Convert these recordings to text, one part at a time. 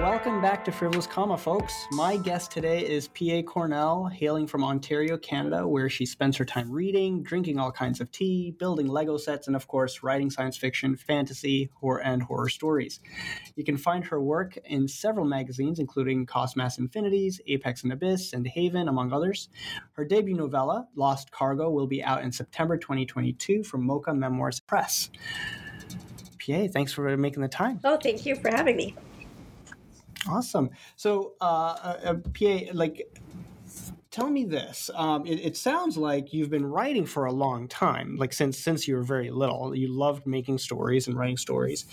Welcome back to Frivolous Comma, folks. My guest today is P.A. Cornell, hailing from Ontario, Canada, where she spends her time reading, drinking all kinds of tea, building Lego sets, and of course, writing science fiction, fantasy, horror, and horror stories. You can find her work in several magazines, including Cossmass Infinities, Apex and Abyss, and Haven, among others. Her debut novella, Lost Cargo, will be out in September 2022 from Mocha Memoirs Press. PA, thanks for making the time. Oh, thank you for having me. Awesome. So, uh, uh, uh PA, like, tell me this. Um, it, it, sounds like you've been writing for a long time, like since since you were very little. You loved making stories and writing stories,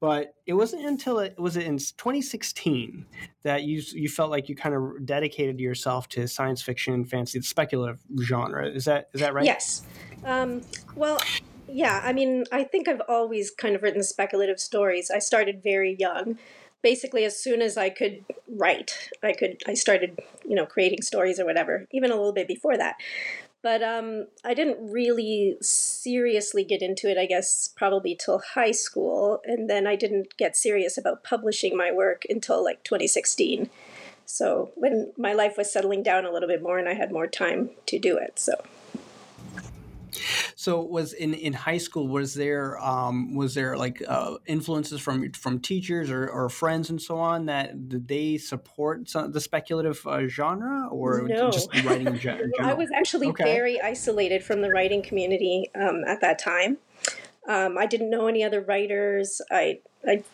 but it wasn't until it was in 2016 that you you felt like you kind of dedicated yourself to science fiction, fantasy, the speculative genre. Is that is that right? Yes. Um, well. Yeah, I mean, I think I've always kind of written speculative stories. I started very young basically as soon as I could write, I could I started, you know, creating stories or whatever, even a little bit before that. But um, I didn't really seriously get into it, I guess, probably till high school. And then I didn't get serious about publishing my work until like 2016. So when my life was settling down a little bit more and I had more time to do it. So. So was in, in high school was there um, was there like uh, influences from from teachers or, or friends and so on that did they support some, the speculative uh, genre or no. just writing in general? I was actually okay. very isolated from the writing community um, at that time. Um, I didn't know any other writers. I I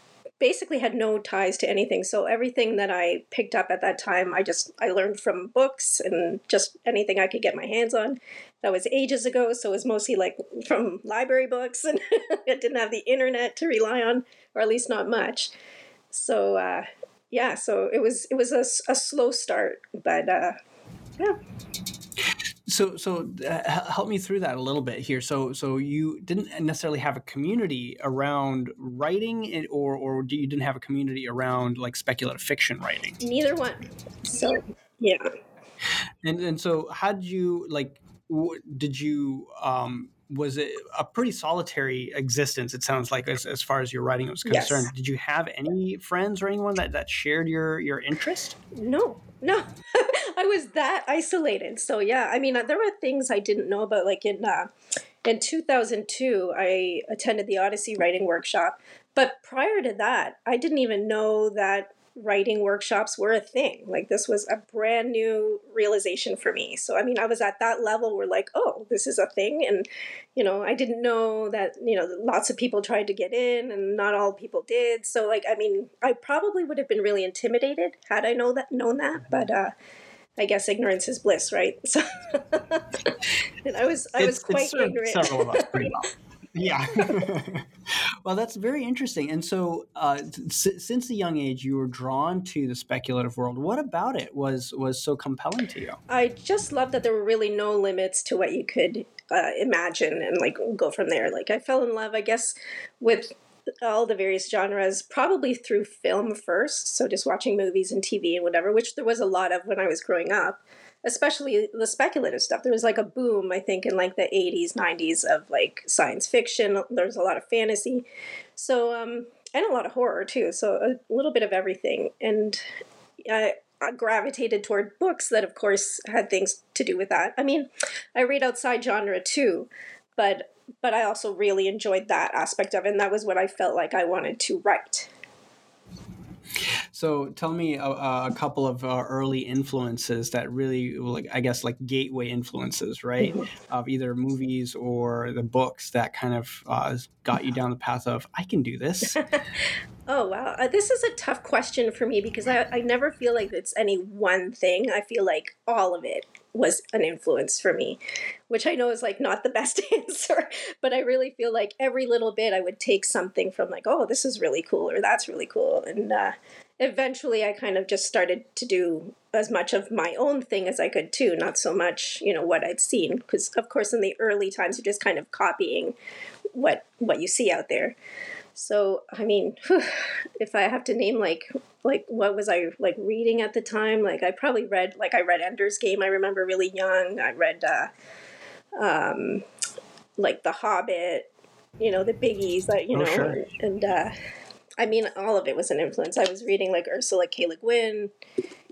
basically had no ties to anything. So everything that I picked up at that time, I just I learned from books and just anything I could get my hands on. That was ages ago, so it was mostly like from library books, and I didn't have the internet to rely on, or at least not much. So uh, yeah, so it was it was a, a slow start, but uh, yeah. So, so uh, help me through that a little bit here. So, so you didn't necessarily have a community around writing, it, or or you didn't have a community around like speculative fiction writing. Neither one. So, yeah. And and so, how did you like? Did you um, was it a pretty solitary existence it sounds like as, as far as your writing was concerned yes. did you have any friends or anyone that, that shared your your interest no no I was that isolated. So yeah, I mean, there were things I didn't know about. Like in uh, in 2002, I attended the Odyssey writing workshop. But prior to that, I didn't even know that writing workshops were a thing. Like this was a brand new realization for me. So I mean, I was at that level where like, oh, this is a thing and you know, I didn't know that, you know, lots of people tried to get in and not all people did. So like I mean, I probably would have been really intimidated had I know that known that, but uh I guess ignorance is bliss, right? So and I was I was it's, quite it's ignorant. Several of us pretty well. Yeah. well, that's very interesting. And so, uh, s- since a young age, you were drawn to the speculative world. What about it was was so compelling to you? I just love that there were really no limits to what you could uh, imagine and like go from there. Like I fell in love, I guess, with all the various genres probably through film first so just watching movies and tv and whatever which there was a lot of when i was growing up especially the speculative stuff. There was like a boom i think in like the 80s 90s of like science fiction. There's a lot of fantasy. So um and a lot of horror too. So a little bit of everything. And i I gravitated toward books that, of course, had things to do with that. I mean, I read outside genre too, but but I also really enjoyed that aspect of it, and that was what I felt like I wanted to write. So tell me a, a couple of uh, early influences that really, like I guess, like gateway influences, right, mm-hmm. of either movies or the books that kind of uh, got you down the path of I can do this. oh wow, uh, this is a tough question for me because I, I never feel like it's any one thing. I feel like all of it was an influence for me, which I know is like not the best answer, but I really feel like every little bit I would take something from like, oh, this is really cool or that's really cool. And uh, eventually I kind of just started to do as much of my own thing as I could too, not so much, you know, what I'd seen. Because of course in the early times you're just kind of copying what what you see out there. So I mean, if I have to name like like what was I like reading at the time? Like I probably read like I read Ender's Game. I remember really young. I read uh, um, like The Hobbit. You know the biggies that you oh, know, sure. and uh, I mean, all of it was an influence. I was reading like Ursula K. Le Guin,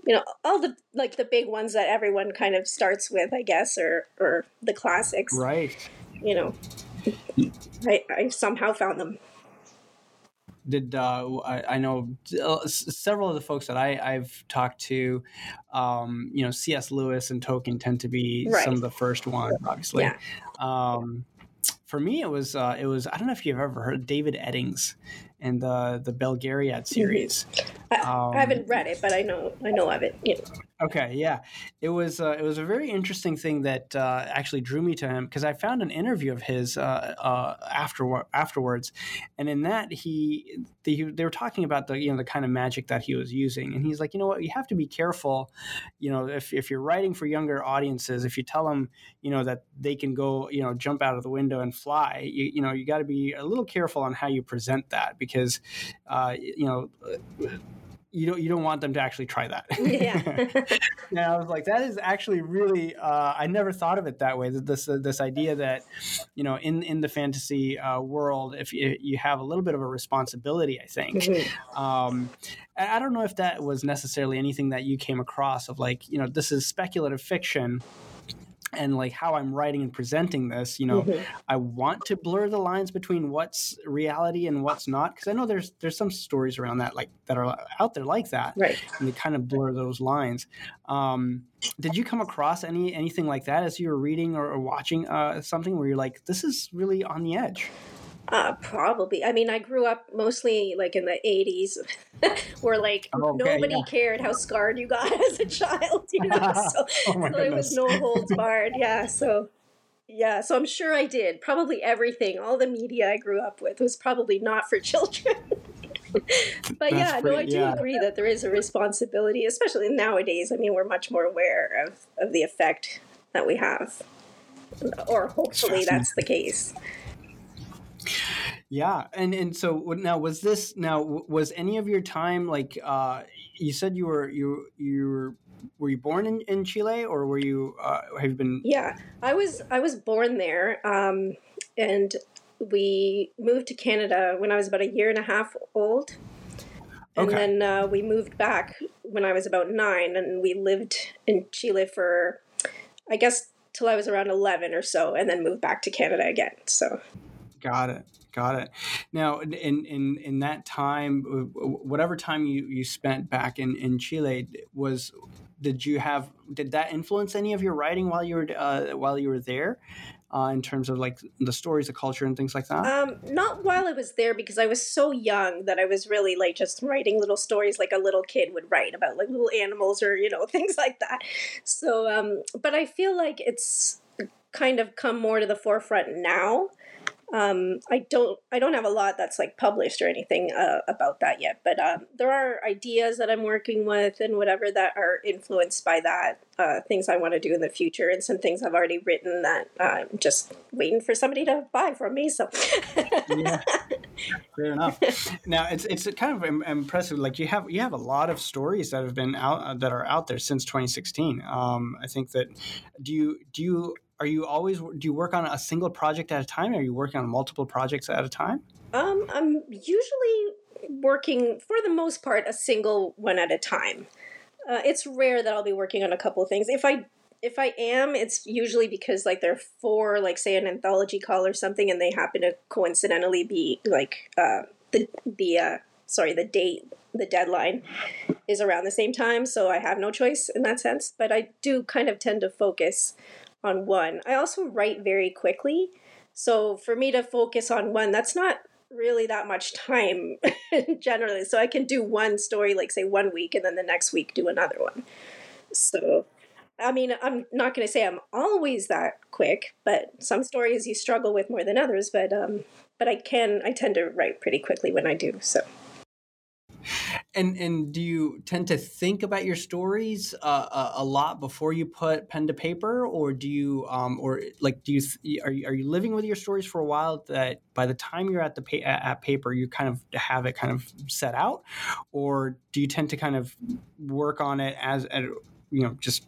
you know, all the like the big ones that everyone kind of starts with, I guess, or or the classics. Right. You know, I I somehow found them did uh, I, I, know uh, several of the folks that I, I've talked to, um, you know, C.S. Lewis and Tolkien tend to be right. some of the first ones, obviously. Yeah. Um, for me, it was uh, it was I don't know if you've ever heard David Eddings and the the Belgariad mm-hmm. series. I, um, I, haven't read it, but I know I know of it. You know. Okay, yeah, it was uh, it was a very interesting thing that uh, actually drew me to him because I found an interview of his uh, uh after afterwards, and in that he they, they were talking about the you know the kind of magic that he was using, and he's like, you know what, you have to be careful, you know, if if you're writing for younger audiences, if you tell them you know that they can go you know jump out of the window and fly, you, you know you got to be a little careful on how you present that because uh, you know you don't you don't want them to actually try that. Yeah. and I was like, that is actually really. Uh, I never thought of it that way. This uh, this idea that you know in in the fantasy uh, world, if you, you, have a little bit of a responsibility, I think. Mm-hmm. Um, I don't know if that was necessarily anything that you came across of like you know this is speculative fiction and like how I'm writing and presenting this, you know, mm-hmm. I want to blur the lines between what's reality and what's not because I know there's there's some stories around that like that are out there like that, right? And they kind of blur those lines. Um, did you come across any anything like that as you were reading or, or watching uh, something where you're like, this is really on the edge? Uh, probably. I mean, I grew up mostly like in the 80s where like oh, okay, nobody yeah. cared how scarred you got as a child, you know? So, oh so there was no holds barred. Yeah. So, yeah. So I'm sure I did. Probably everything, all the media I grew up with was probably not for children. but yeah, pretty, no, I do yeah. agree that there is a responsibility, especially nowadays. I mean, we're much more aware of, of the effect that we have, or hopefully that's the case. Yeah, and and so now was this now was any of your time like uh, you said you were you you were were you born in, in Chile or were you uh, have you been? Yeah, I was I was born there, um, and we moved to Canada when I was about a year and a half old, and okay. then uh, we moved back when I was about nine, and we lived in Chile for I guess till I was around eleven or so, and then moved back to Canada again. So Got it. Got it. Now, in in in that time, whatever time you you spent back in in Chile, was did you have did that influence any of your writing while you were uh, while you were there? Uh, in terms of like the stories, the culture, and things like that? Um, not while I was there because I was so young that I was really like just writing little stories like a little kid would write about like little animals or you know things like that. So, um, but I feel like it's kind of come more to the forefront now um, I don't I don't have a lot that's like published or anything uh, about that yet, but um, there are ideas that I'm working with and whatever that are influenced by that uh, things I want to do in the future and some things I've already written that I'm just waiting for somebody to buy from me. So yeah, fair enough. Now it's it's kind of impressive. Like you have you have a lot of stories that have been out that are out there since 2016. Um, I think that do you do you are you always do you work on a single project at a time? Are you working on multiple projects at a time? Um, I'm usually working for the most part a single one at a time. Uh, it's rare that I'll be working on a couple of things. If I if I am, it's usually because like there are four, like say an anthology call or something, and they happen to coincidentally be like uh, the the uh, sorry the date the deadline is around the same time, so I have no choice in that sense. But I do kind of tend to focus on one. I also write very quickly. So for me to focus on one, that's not really that much time generally. So I can do one story, like say one week, and then the next week do another one. So, I mean, I'm not going to say I'm always that quick, but some stories you struggle with more than others. But um, but I can, I tend to write pretty quickly when I do. So. And and do you tend to think about your stories uh, a, a, lot before you put pen to paper, or do you um, or like do you are you, are you living with your stories for a while that by the time you're at the pa- at paper you kind of have it kind of set out, or do you tend to kind of work on it as, as you know just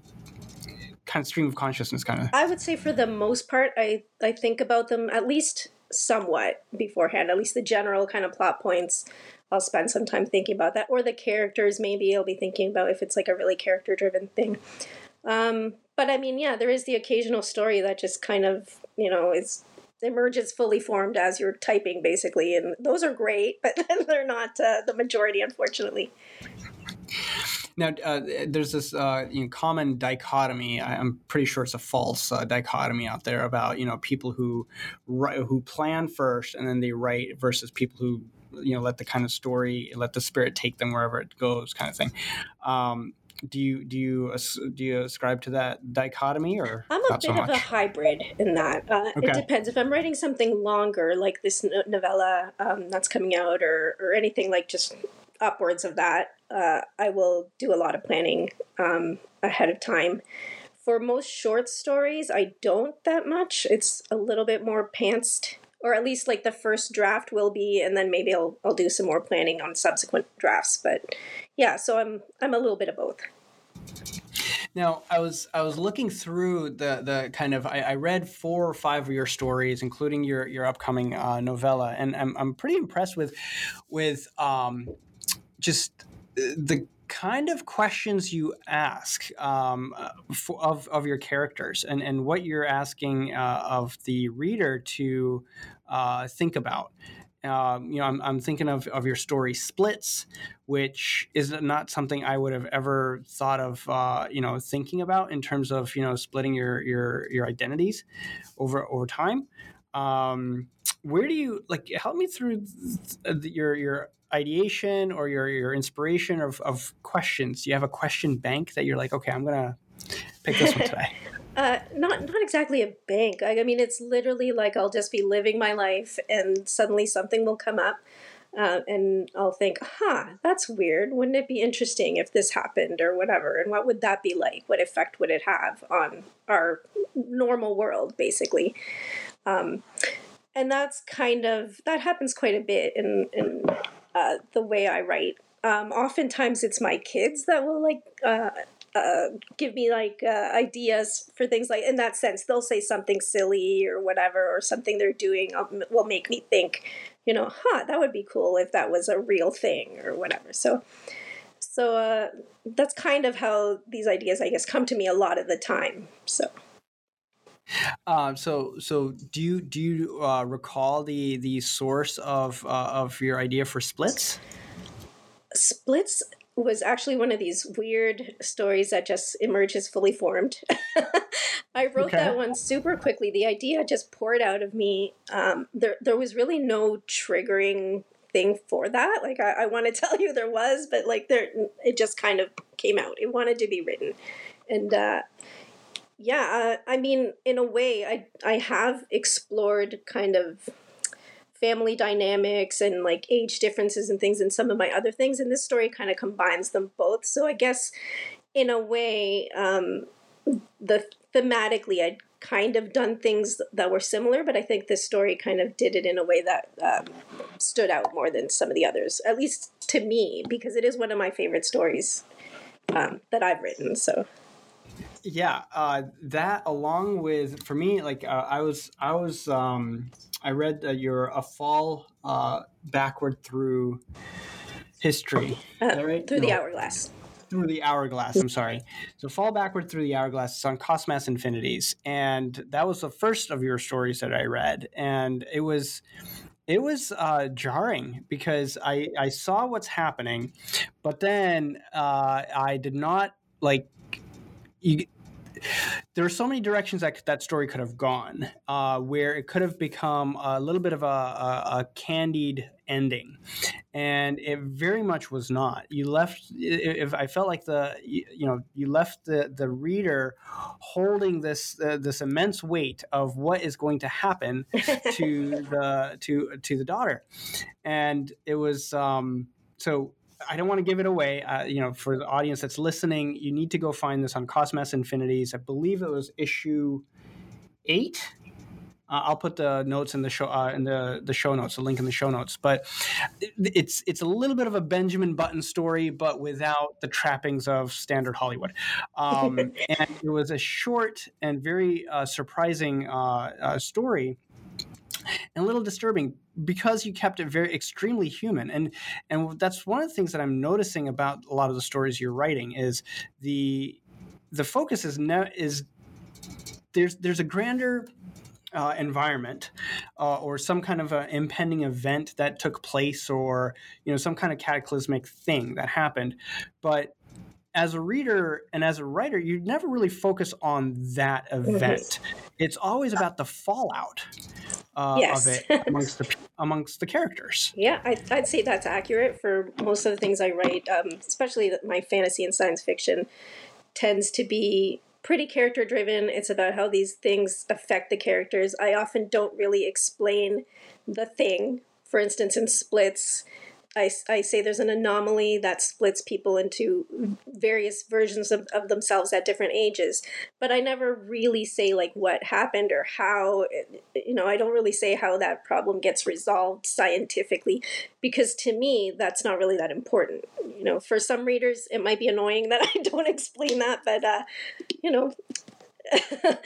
kind of stream of consciousness kind of? I would say for the most part, I I think about them at least somewhat beforehand, at least the general kind of plot points. I'll spend some time thinking about that, or the characters. Maybe I'll be thinking about if it's like a really character driven thing. Um, but I mean, yeah, there is the occasional story that just kind of you know is emerges fully formed as you're typing, basically, and those are great, but they're not uh, the majority, unfortunately. Now, uh, there's this uh, you know, common dichotomy. I'm pretty sure it's a false uh, dichotomy out there about you know people who who plan first and then they write versus people who you know let the kind of story let the spirit take them wherever it goes, kind of thing. Um, do you do you do you ascribe to that dichotomy or i'm a bit so of a hybrid in that uh, okay. it depends if i'm writing something longer like this novella um, that's coming out or or anything like just upwards of that uh, I will do a lot of planning um, ahead of time. For most short stories, I don't that much. It's a little bit more pantsed, or at least like the first draft will be, and then maybe I'll I'll do some more planning on subsequent drafts. But yeah, so I'm I'm a little bit of both. Now, I was I was looking through the the kind of I, I read four or five of your stories, including your your upcoming uh, novella, and I'm I'm pretty impressed with with um, just the kind of questions you ask um, for, of, of your characters and, and what you're asking uh, of the reader to uh, think about. Um, you know, I'm, I'm thinking of, of your story splits, which is not something I would have ever thought of, uh, you know, thinking about in terms of, you know, splitting your, your, your identities over, over time. Um, where do you like help me through your, your ideation or your your inspiration of, of questions? Do you have a question bank that you're like, okay, I'm gonna pick this one today? uh, not not exactly a bank. I, I, mean, it's literally like I'll just be living my life, and suddenly something will come up, uh, and I'll think, "Huh, that's weird. Wouldn't it be interesting if this happened or whatever? And what would that be like? What effect would it have on our normal world, basically?" Um, and that's kind of that happens quite a bit in in uh, the way I write. Um, oftentimes, it's my kids that will like uh, uh, give me like uh, ideas for things like in that sense. They'll say something silly or whatever, or something they're doing um, will make me think, you know, huh, that would be cool if that was a real thing or whatever. So, so uh, that's kind of how these ideas, I guess, come to me a lot of the time. So. Um, so, so do you do you uh, recall the the source of uh, of your idea for splits? Splits was actually one of these weird stories that just emerges fully formed. I wrote okay. that one super quickly. The idea just poured out of me. Um, there, there was really no triggering thing for that. Like I, I want to tell you there was, but like there, it just kind of came out. It wanted to be written, and uh, yeah, I mean, in a way, I I have explored kind of family dynamics and like age differences and things in some of my other things, and this story kind of combines them both. So I guess, in a way, um, the thematically, I'd kind of done things that were similar, but I think this story kind of did it in a way that um, stood out more than some of the others, at least to me, because it is one of my favorite stories um, that I've written. So yeah uh, that along with for me like uh, i was i was um, i read that you're a fall uh, backward through history uh, right? through no. the hourglass through the hourglass i'm sorry so fall backward through the hourglass is on cossmass infinities and that was the first of your stories that i read and it was it was uh, jarring because I, I saw what's happening, but then uh, I did not like you there are so many directions that that story could have gone, uh, where it could have become a little bit of a, a, a, candied ending, and it very much was not. You left. If I felt like the you know you left the the reader holding this uh, this immense weight of what is going to happen to the to to the daughter, and it was um, so I don't want to give it away. Uh, you know, for the audience that's listening, you need to go find this on Cossmass Infinities. I believe it was issue eight. Uh, I'll put the notes in the show uh, in the the show notes, the link in the show notes. But it's it's a little bit of a Benjamin Button story, but without the trappings of standard Hollywood. Um, and it was a short and very uh, surprising uh, uh, story and a little disturbing because you kept it very extremely human and and that's one of the things that i'm noticing about a lot of the stories you're writing is the the focus is ne- is there's there's a grander uh, environment uh, or some kind of an impending event that took place or you know some kind of cataclysmic thing that happened. But as a reader and as a writer you never really focus on that event. It's always about the fallout uh, yes. of it amongst the amongst the characters yeah I, would say that's accurate for most of the things i write um, especially my fantasy and science fiction tends to be pretty character driven. It's about how these things affect the characters. I often don't really explain the thing. For instance, in splits, I, I say there's an anomaly that splits people into various versions of, of themselves at different ages. But I never really say like what happened or how, you know, I don't really say how that problem gets resolved scientifically because to me, that's not really that important. You know, for some readers, it might be annoying that I don't explain that, but, uh, you know,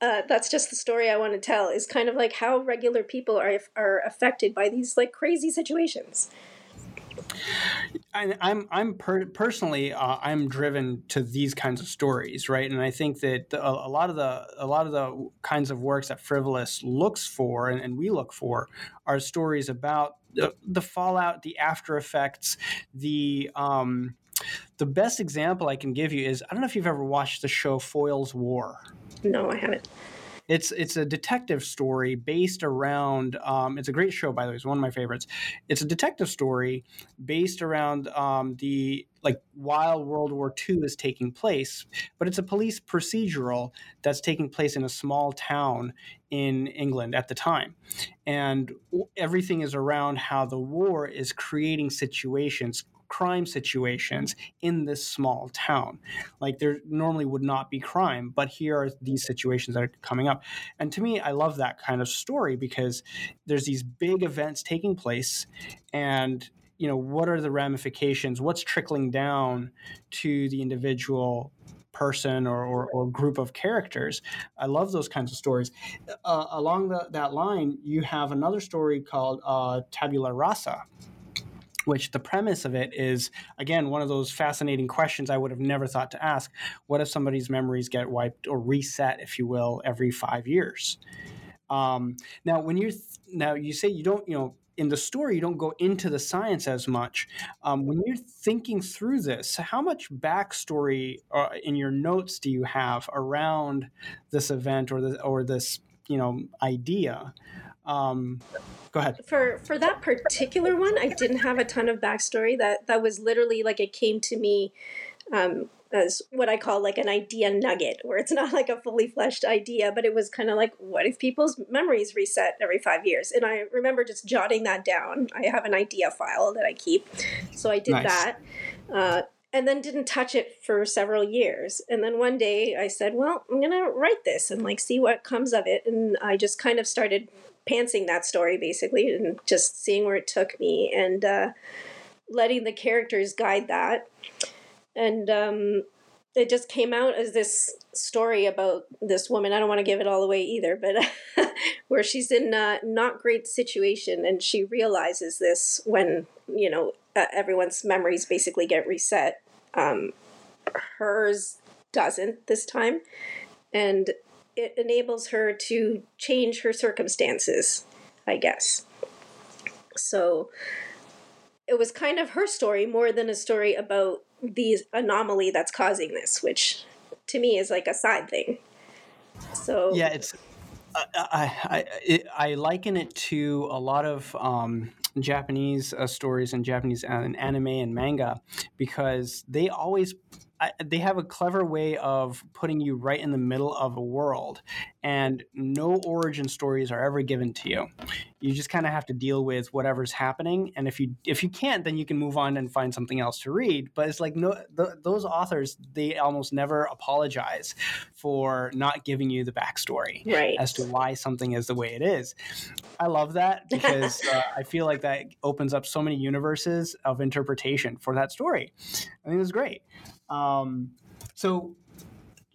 uh, that's just the story I want to tell is kind of like how regular people are, are affected by these like crazy situations. I, I'm I'm per- personally uh, I'm driven to these kinds of stories, right? And I think that the, a, lot of the a lot of the kinds of works that Frivolous looks for and, and we look for are stories about the, the fallout, the after effects, the um, the best example I can give you is I don't know if you've ever watched the show Foyle's War. No, I haven't. It's it's a detective story based around. Um, it's a great show, by the way. It's one of my favorites. It's a detective story based around um, the like while World War II is taking place, but it's a police procedural that's taking place in a small town in England at the time, and everything is around how the war is creating situations crime situations in this small town. Like there normally would not be crime, but here are these situations that are coming up. And to me, I love that kind of story because there's these big events taking place and you know what are the ramifications what's trickling down to the individual person or, or, or, group of characters. I love those kinds of stories. Uh, along the, that line, you have another story called uh, Tabula Rasa, which the premise of it is again one of those fascinating questions I would have never thought to ask. What if somebody's memories get wiped or reset, if you will, every five years? Um, now, when you're now you say you don't, you know, in the story you don't go into the science as much. Um, when you're thinking through this, how much backstory uh, in your notes do you have around this event or the or this you know idea? Um, go ahead. For for that particular one, I didn't have a ton of backstory. That that was literally like it came to me um, as what I call like an idea nugget, where it's not like a fully fleshed idea, but it was kind of like, what if people's memories reset every five years? And I remember just jotting that down. I have an idea file that I keep, so I did nice. that. Uh, and then didn't touch it for several years. And then one day I said, well, I'm going to write this and like see what comes of it. And I just kind of started pantsing that story basically and just seeing where it took me and uh, letting the characters guide that. And um, it just came out as this story about this woman. I don't want to give it all away either, but where she's in a not great situation and she realizes this when, you know, uh, everyone's memories basically get reset. Um, hers doesn't this time. And it enables her to change her circumstances, I guess. So it was kind of her story more than a story about the anomaly that's causing this, which to me is like a side thing. So yeah, it's I I it, I liken it to a lot of um, Japanese uh, stories and Japanese uh, anime and manga because they always I, they have a clever way of putting you right in the middle of a world, and no origin stories are ever given to you. You just kind of have to deal with whatever's happening, and if you if you can't, then you can move on and find something else to read. But it's like no, the, those authors they almost never apologize for not giving you the backstory right. as to why something is the way it is. I love that because uh, I feel like that opens up so many universes of interpretation for that story. I think it's great. Um, so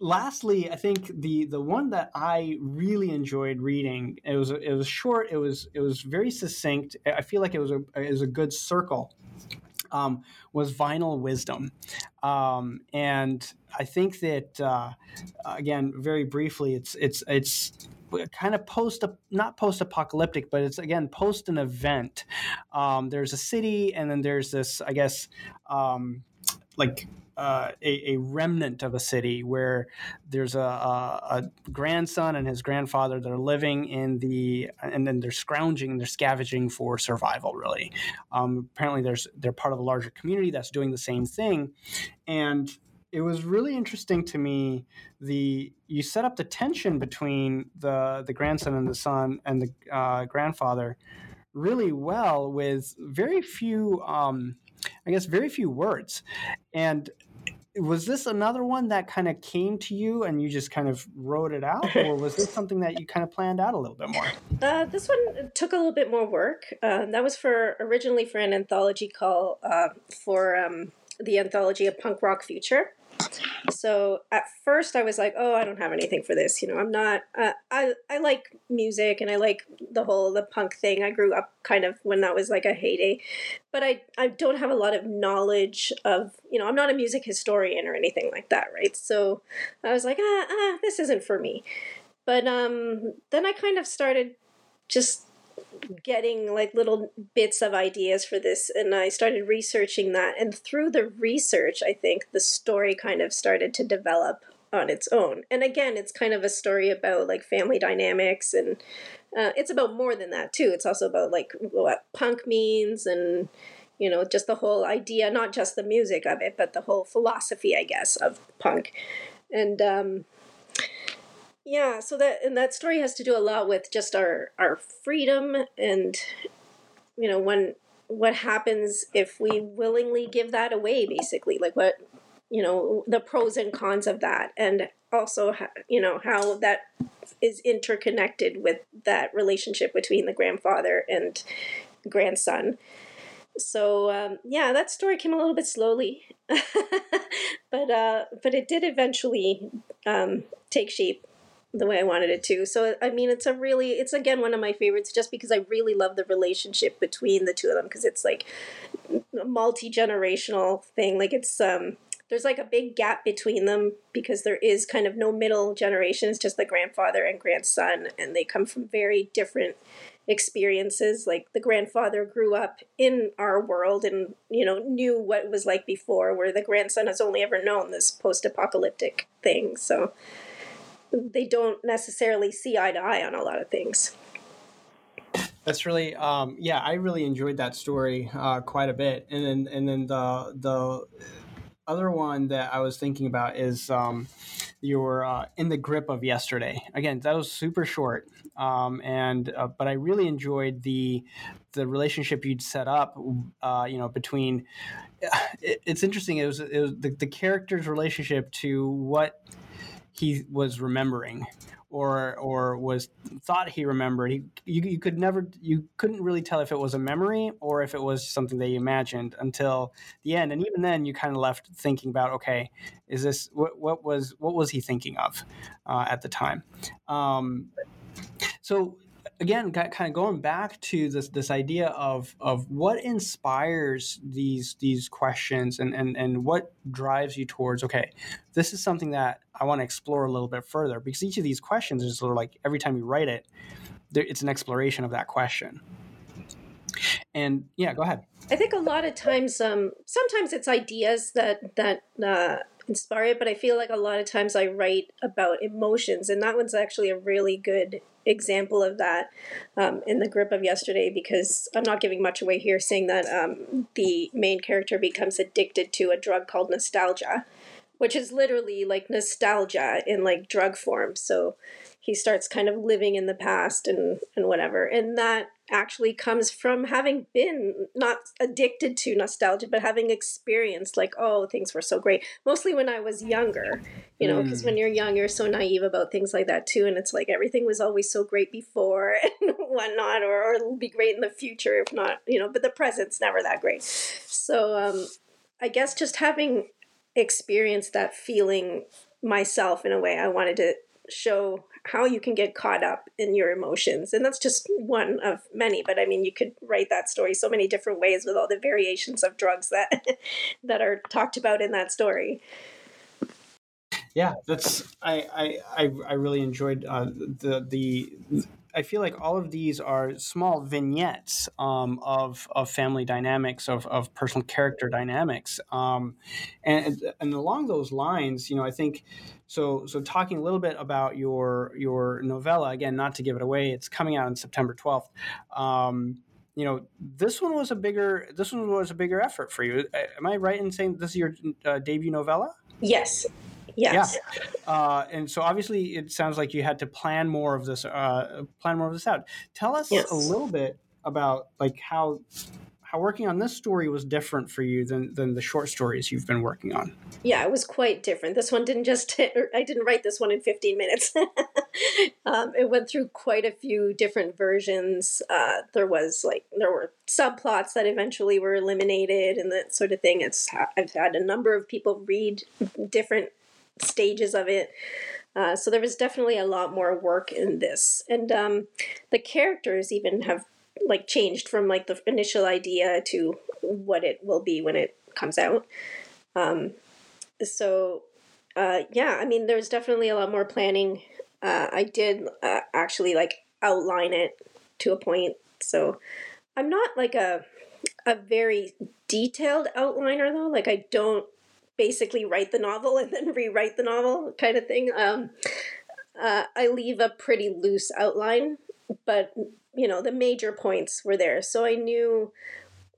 lastly, I think the the one that I really enjoyed reading it was it was short. It was it was very succinct. I feel like it was a it was a good circle. Um, was vinyl wisdom, um, and I think that uh, again, very briefly, it's it's it's kind of post not post apocalyptic but it's again post an event um, there's a city and then there's this i guess um, like uh, a, a, remnant of a city where there's a, a, a, grandson and his grandfather that are living in the and then they're scrounging they're scavenging for survival really. Um, apparently there's they're part of a larger community that's doing the same thing. And it was really interesting to me the you set up the tension between the the grandson and the son and the uh, grandfather really well with very few um, I guess very few words. And was this another one that kind of came to you and you just kind of wrote it out? Or was this something that you kind of planned out a little bit more? Uh, this one took a little bit more work. Uh, that was for originally for an anthology call uh, for um, the anthology of punk rock future so at first I was like, oh, I don't have anything for this. You know, I'm not. Uh, I I like music and I like the whole the punk thing. I grew up kind of when that was like a heyday, but I I don't have a lot of knowledge of. You know, I'm not a music historian or anything like that, right? So I was like, ah, ah this isn't for me. But um, then I kind of started just getting like little bits of ideas for this and I started researching that and through the research I think the story kind of started to develop on its own. And again, it's kind of a story about like family dynamics and uh, it's about more than that too. It's also about like what punk means and you know just the whole idea, not just the music of it, but the whole philosophy, I guess, of punk. And um, yeah, so that and that story has to do a lot with just our our freedom and you know when what happens if we willingly give that away basically like what you know the pros and cons of that and also you know how that is interconnected with that relationship between the grandfather and grandson. So um, yeah that story came a little bit slowly but uh, but it did eventually um, take shape the way I wanted it to. So I mean, it's a really, it's again one of my favorites, just because I really love the relationship between the two of them, because it's like a multi generational thing. Like it's um, there's like a big gap between them because there is kind of no middle generation. It's just the grandfather and grandson, and they come from very different experiences like the grandfather grew up in our world and you know knew what it was like before where the grandson has only ever known this post-apocalyptic thing so they don't necessarily see eye to eye on a lot of things. That's really, um, yeah, I really enjoyed that story uh, quite a bit. And then, and then the the other one that I was thinking about is um, your uh, in the grip of yesterday. Again, that was super short, um, and uh, but I really enjoyed the the relationship you'd set up. Uh, you know, between it, it's interesting. It was, it was the, the character's relationship to what he was remembering or or was thought he remembered. He you, you could never you couldn't really tell if it was a memory or if it was something that they imagined until the end. And even then you kind of left thinking about okay is this what, what was what was he thinking of uh, at the time? Um, so again, kind of going back to this this idea of of what inspires these these questions and and and what drives you towards okay, this is something that I want to explore a little bit further because each of these questions is sort of like every time you write it, there, it's an exploration of that question. And yeah, go ahead. I think a lot of times, um, sometimes it's ideas that that uh, inspire it, but I feel like a lot of times I write about emotions, and that one's actually a really good example of that um, in the grip of yesterday because I'm not giving much away here, saying that um, the main character becomes addicted to a drug called nostalgia, which is literally like nostalgia in like drug form. So he starts kind of living in the past and and whatever, and that actually comes from having been not addicted to nostalgia but having experienced like oh things were so great mostly when i was younger you know because mm. when you're young you're so naive about things like that too and it's like everything was always so great before and whatnot or, or it'll be great in the future if not you know but the present's never that great so um i guess just having experienced that feeling myself in a way. I wanted to show how you can get caught up in your emotions. And that's just one of many, but I mean you could write that story so many different ways with all the variations of drugs that that are talked about in that story. Yeah, that's I I I really enjoyed uh, the the I feel like all of these are small vignettes um, of of family dynamics, of of personal character dynamics, um, and and along those lines, you know, I think so. So talking a little bit about your your novella again, not to give it away, it's coming out on September twelfth. Um, you know, this one was a bigger this one was a bigger effort for you. Am I right in saying this is your uh, debut novella? Yes. Yes. Yeah. Uh, and so obviously it sounds like you had to plan more of this, uh, plan more of this out. Tell us yes. a little bit about like how how working on this story was different for you than than the short stories you've been working on. Yeah, it was quite different. This one didn't just I didn't write this one in 15 minutes. um, it went through quite a few different versions. Uh, there was like there were subplots that eventually were eliminated and that sort of thing. It's I've had a number of people read different stages of it. Uh, so there was definitely a lot more work in this, and um, the characters even have like changed from like the initial idea to what it will be when it comes out. Um, so uh, yeah, I mean, there's definitely a lot more planning. Uh, I did uh, actually like outline it to a point, so I'm not like a a very detailed outliner though. Like I don't basically write the novel and then rewrite the novel kind of thing. Um, uh, I leave a pretty loose outline, but you know the major points were there, so I knew.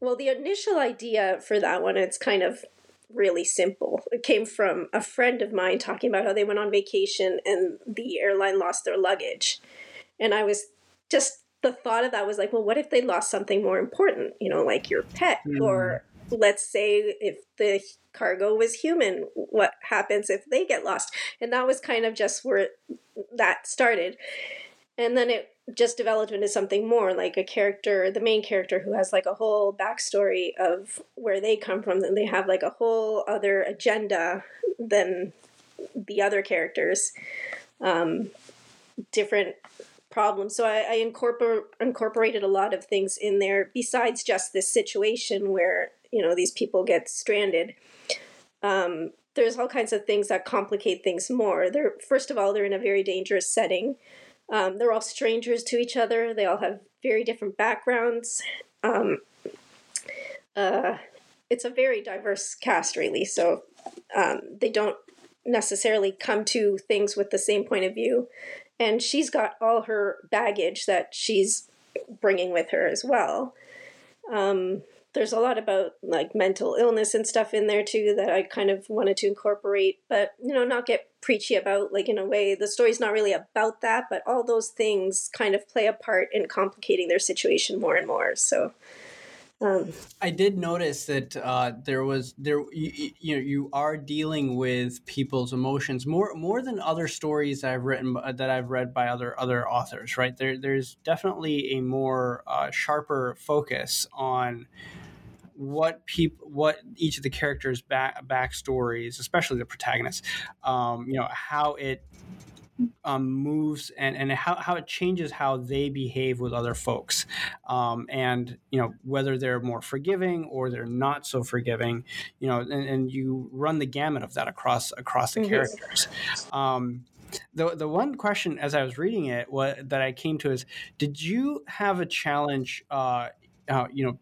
Well, the initial idea for that one, it's kind of really simple. It came from a friend of mine talking about how they went on vacation and the airline lost their luggage. And I was just the thought of that was like, well, what if they lost something more important, you know, like your pet mm. or let's say if the cargo was human what happens if they get lost? And that was kind of just where that started. And then it just developed into something more like a character the main character who has like a whole backstory of where they come from and they have like a whole other agenda than the other characters. Um, different problems. So i, I incorpor- incorporated a lot of things in there besides just this situation where you know these people get stranded um, there's all kinds of things that complicate things more. They're first of all they're in a very dangerous setting. Um, they're all strangers to each other. They all have very different backgrounds. Um, uh, it's a very diverse cast really. So um, they don't necessarily come to things with the same point of view. And she's got all her baggage that she's bringing with her as well. Um, there's a lot about like mental illness and stuff in there too that I kind of wanted to incorporate, but you know, not get preachy about like in a way the story's not really about that, but all those things kind of play a part in complicating their situation more and more. So um, I did notice that uh, there was there you, you, know you are dealing with people's emotions more more than other stories that I've written uh, that I've read by other other authors. Right there, there's definitely a more uh, sharper focus on what people what each of the characters back backstories especially the protagonists um, you know how it um, moves and, and how, how it changes how they behave with other folks um, and you know whether they're more forgiving or they're not so forgiving you know and, and you run the gamut of that across across the mm-hmm. characters um, the the one question as I was reading it what that I came to is did you have a challenge uh, uh, you know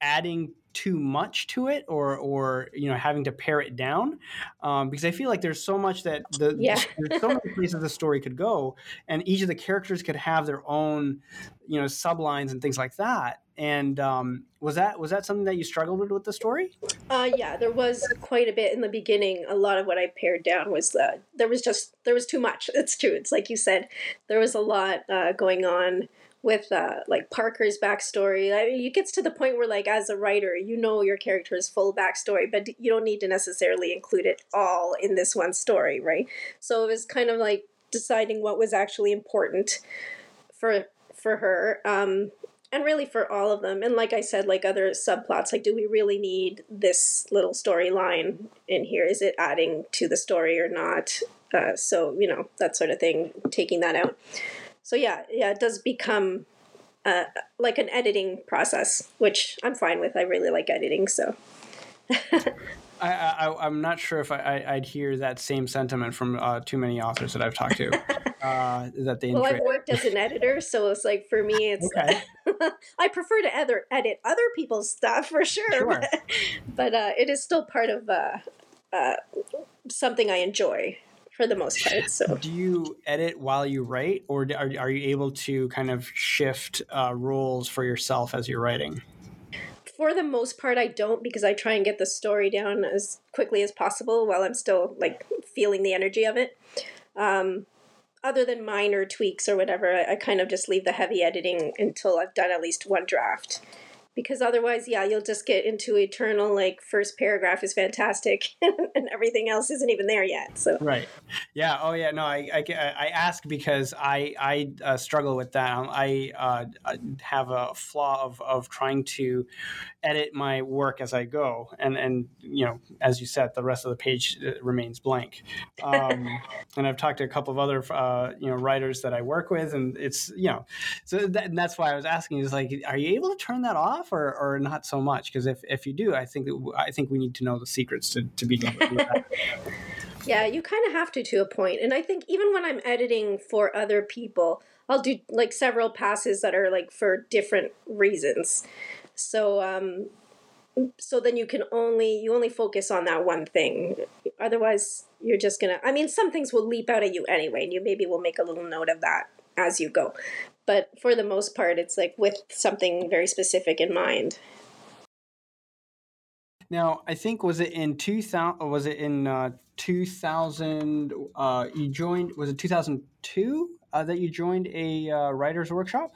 adding too much to it or or you know having to pare it down um, because I feel like there's so much that the yeah. there's so many places the story could go and each of the characters could have their own you know sublines and things like that and um, was that was that something that you struggled with with the story? Uh, yeah there was quite a bit in the beginning. A lot of what i pared down was uh, there was just there was too much. It's true it's like you said there was a lot uh, going on with uh, like Parker's backstory. I mean, it gets to the point where, like, as a writer, you know your character's full backstory, but you don't need to necessarily include it all in this one story, right? So it was kind of like deciding what was actually important for for her. Um, and really for all of them and like i said like other subplots like do we really need this little storyline in here is it adding to the story or not uh, so you know that sort of thing taking that out so yeah yeah it does become uh, like an editing process which i'm fine with i really like editing so I, I, am not sure if I, would hear that same sentiment from uh, too many authors that I've talked to. Uh, that they well, I've worked as an editor, so it's like for me, it's okay. I prefer to other edit other people's stuff for sure, sure. but, but uh, it is still part of uh, uh, something I enjoy for the most part. So, do you edit while you write, or are are you able to kind of shift uh, roles for yourself as you're writing? for the most part i don't because i try and get the story down as quickly as possible while i'm still like feeling the energy of it um, other than minor tweaks or whatever I, I kind of just leave the heavy editing until i've done at least one draft because otherwise yeah you'll just get into eternal like first paragraph is fantastic and everything else isn't even there yet so. Right. Yeah oh yeah no i i, I ask because i i uh, struggle with that. Um, i uh, have a flaw of of trying to edit my work as i go and and you know as you said the rest of the page uh, remains blank um, and i've talked to a couple of other uh, you know writers that i work with and it's you know so that, that's why i was asking is like are you able to turn that off or, or not so much? Because if, if you do, I think that, I think we need to know the secrets to, to be able to do that. yeah, you kind of have to to a. And I think even when I'm editing for other people, I'll do like several passes that are like for different reasons. So um so then you can only you only focus on that one thing. Otherwise, you're just to I mean, some things will leap out at you anyway, and you maybe will make a little note of that as you go. But for the most part it's like with something very specific in mind. Now i think was it in 2000 was it in uh, 2000 uh, you joined was it 2002 uh, that you joined a uh, writers workshop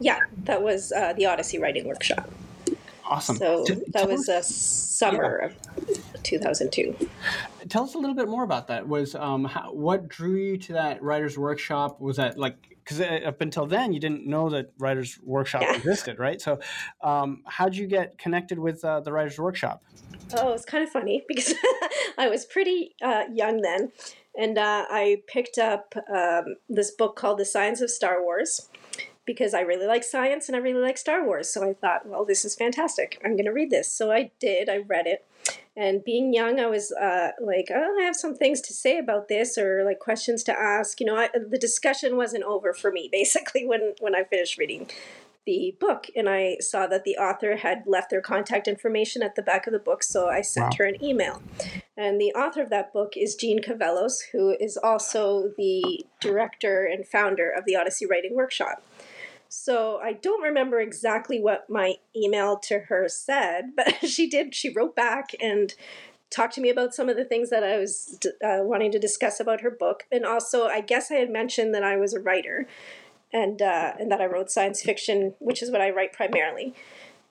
yeah that was uh, the odyssey writing workshop. Awesome. So T- that was a summer yeah. of 2002 tell us a little bit more about that. Was um, how, what drew you to that writers workshop? Was that like because uh, up until then you didn't know that writers workshop yeah. existed right? So um, how'd you get connected with uh, the writers workshop? Oh it's kind of funny because i was pretty uh, young then and uh, i picked up um, this book called the science of star wars because I really like science and I really like Star Wars. So I thought, well, this is fantastic. I'm going to read this. So I did. I read it. And being young, I was uh, like, oh, I have some things to say about this or like questions to ask. You know, I, the discussion wasn't over for me basically when, when I finished reading the book. And I saw that the author had left their contact information at the back of the book. So I sent wow. her an email. And the author of that book is Jeanne Cavelos, who is also the director and founder of the Odyssey Writing Workshop. So I don't remember exactly what my email to her said, but she did. She wrote back and talked to me about some of the things that I was uh, wanting to discuss about her book, and also I guess I had mentioned that I was a writer, and uh, and that I wrote science fiction, which is what I write primarily.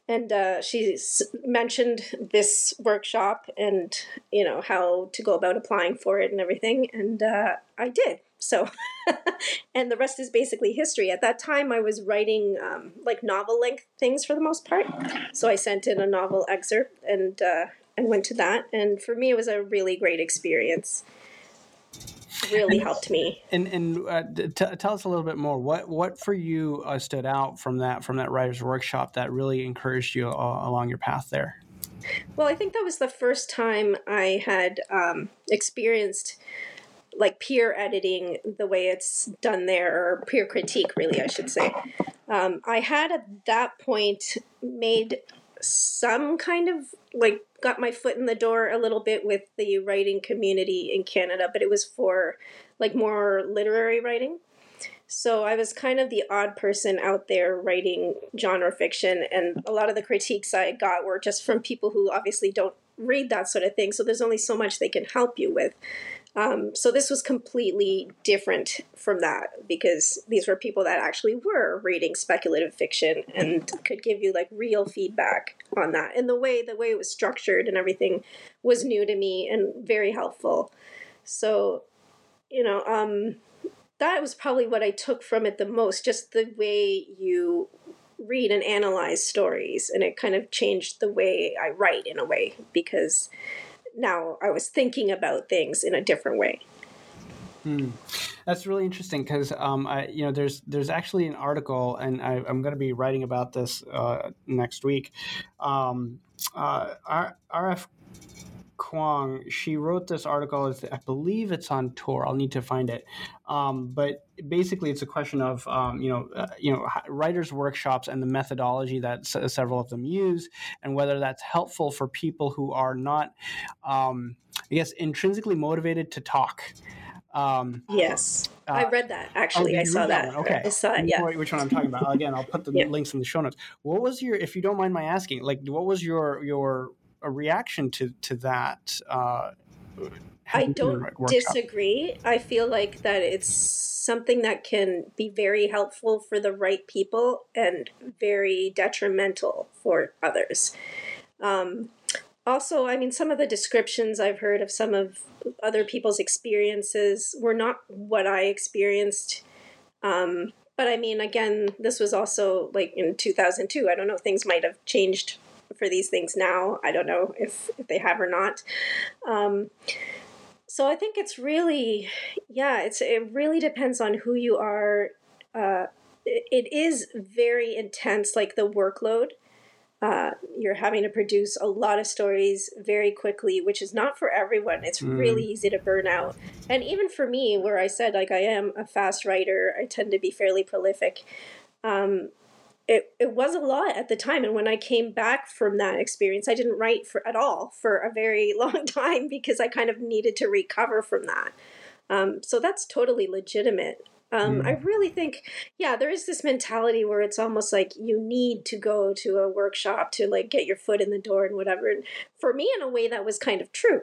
And uh, she s- mentioned this workshop and you know how to go about applying for it and everything, and uh, I did. So, and the rest is basically history. At that time, I was writing um, like novel length things for the most part. So I sent in a novel excerpt and uh, and went to that. And for me, it was a really great experience. Really helped me. And and uh, t- tell us a little bit more. What what for you uh, stood out from that from that writers workshop that really encouraged you along your path there? Well, I think that was the first time I had um, experienced like peer editing the way it's done there, or peer critique, really, I should say. Um, I had at that point made some kind of like got my foot in the door a little bit with the writing community in Canada, but it was for like more literary writing. So I was kind of the odd person out there writing genre fiction, and a lot of the critiques I got were just from people who obviously don't read that sort of thing. So there's only so much they can help you with. Um, so this was completely different from that because these were people that actually were reading speculative fiction and could give you like real feedback on that. And the way the way it was structured and everything was new to me and very helpful. So, you know, um, that was probably what I took from it the most. Just the way you read and analyze stories, and it kind of changed the way I write in a way because now I was thinking about things in a different way. Hmm. That's really interesting because um, you know, there's there's actually an article, and I, am going to be writing about this uh, next week. Um, uh, R.F. Kuang, she wrote this article. I believe it's on Tor. I'll need to find it. Um, but basically, it's a question of um, you know uh, you know writers' workshops and the methodology that s- several of them use, and whether that's helpful for people who are not, um, I guess, intrinsically motivated to talk. Um, yes, uh, I read that actually. Oh, I saw that. that okay, I saw it. Yeah, which one I'm talking about? Again, I'll put the yeah. links in the show notes. What was your, if you don't mind my asking, like, what was your your a reaction to to that? Uh, I don't disagree. I feel like that it's something that can be very helpful for the right people and very detrimental for others. Um, also, I mean, some of the descriptions I've heard of some of other people's experiences were not what I experienced. Um, but I mean, again, this was also like in 2002. I don't know, things might have changed for these things now. I don't know if, if they have or not. Um, so I think it's really, yeah, it's it really depends on who you are. Uh, it, is very intense, like the workload. Uh, you're having to produce a lot of stories very quickly, which is not for everyone. It's mm. really easy to burn out. And even for me, where I said, like, I am a fast writer, I tend to be fairly prolific. Um, it, it was a lot at the time. And when i came back from that experience i didn't write for at all for a very long time because i kind of needed to recover from that. Um, so that's totally legitimate. Um, mm. i really think yeah there is this mentality where it's almost like you need to go to a workshop to like get your foot in the door and whatever. And for me in a way that was kind of true.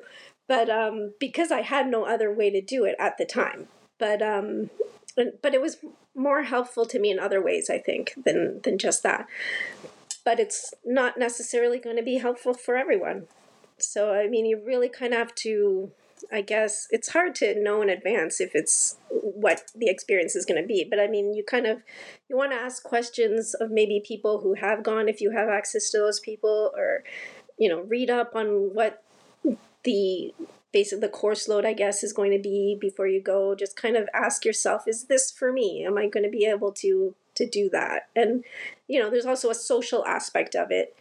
But um, because i had no other way to do it at the time. But um, but it was more helpful to me in other ways, I think, than than just that. But it's not necessarily going to be helpful for everyone. So I mean, you really kind of have to. I guess it's hard to know in advance if it's what the experience is going to be. But I mean, you kind of you want to ask questions of maybe people who have gone if you have access to those people, or you know, read up on what the basically the course load, I guess, is going to be before you go. Just kind of ask yourself, is this for me? Am I going to be able to to do that? And you know, there's also a social aspect of it,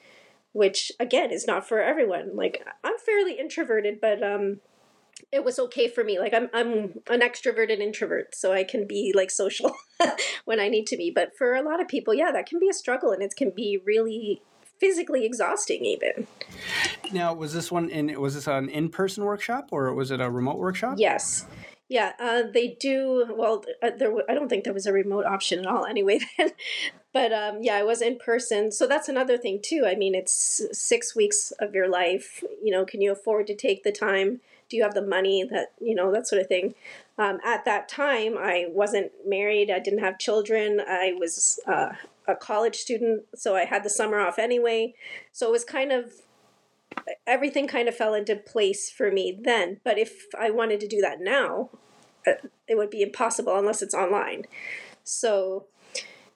which again is not for everyone. Like I'm fairly introverted, but um it was okay for me. Like I'm I'm an extroverted introvert, so I can be like social when I need to be. But for a lot of people, yeah, that can be a struggle and it can be really physically exhausting even. Now, was this one in was this an in-person workshop or was it a remote workshop? Yes. Yeah, uh, they do. Well, uh, there. I don't think there was a remote option at all. Anyway, then, but um, yeah, it was in person. So that's another thing too. I mean, it's six weeks of your life. You know, can you afford to take the time? Do you have the money? That you know, that sort of thing. Um, at that time, I wasn't married. I didn't have children. I was uh, a college student, so I had the summer off anyway. So it was kind of everything kind of fell into place for me then. But if I wanted to do that now, uh, it would be impossible unless it's online. So